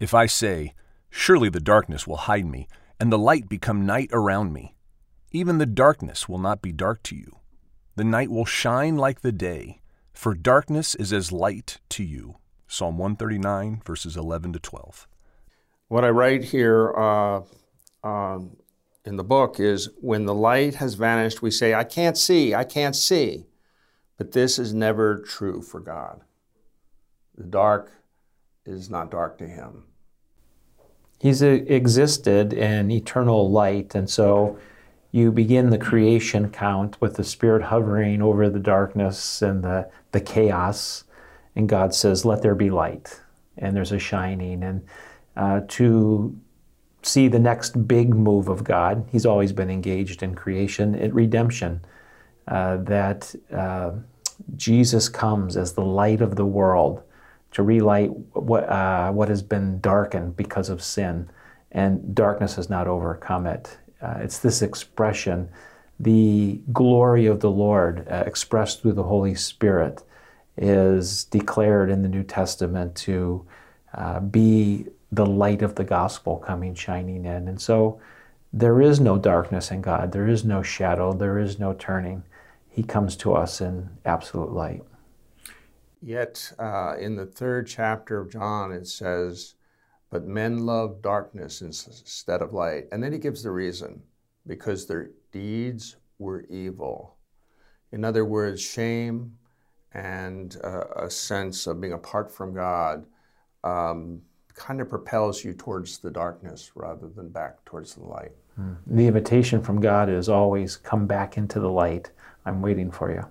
If I say, Surely the darkness will hide me, and the light become night around me, even the darkness will not be dark to you. The night will shine like the day, for darkness is as light to you. Psalm 139, verses 11 to 12. What I write here uh, um, in the book is when the light has vanished, we say, I can't see, I can't see. But this is never true for God. The dark is not dark to him. He's existed in eternal light, and so you begin the creation count with the Spirit hovering over the darkness and the, the chaos, and God says, Let there be light. And there's a shining. And uh, to see the next big move of God, He's always been engaged in creation, in redemption, uh, that uh, Jesus comes as the light of the world to relight what, uh, what has been darkened because of sin, and darkness has not overcome it. Uh, it's this expression, the glory of the Lord uh, expressed through the Holy Spirit, is declared in the New Testament to uh, be the light of the gospel coming shining in. And so there is no darkness in God, there is no shadow, there is no turning. He comes to us in absolute light. Yet uh, in the third chapter of John, it says, But men love darkness instead of light. And then he gives the reason because their deeds were evil. In other words, shame and uh, a sense of being apart from God um, kind of propels you towards the darkness rather than back towards the light. Hmm. The invitation from God is always come back into the light. I'm waiting for you.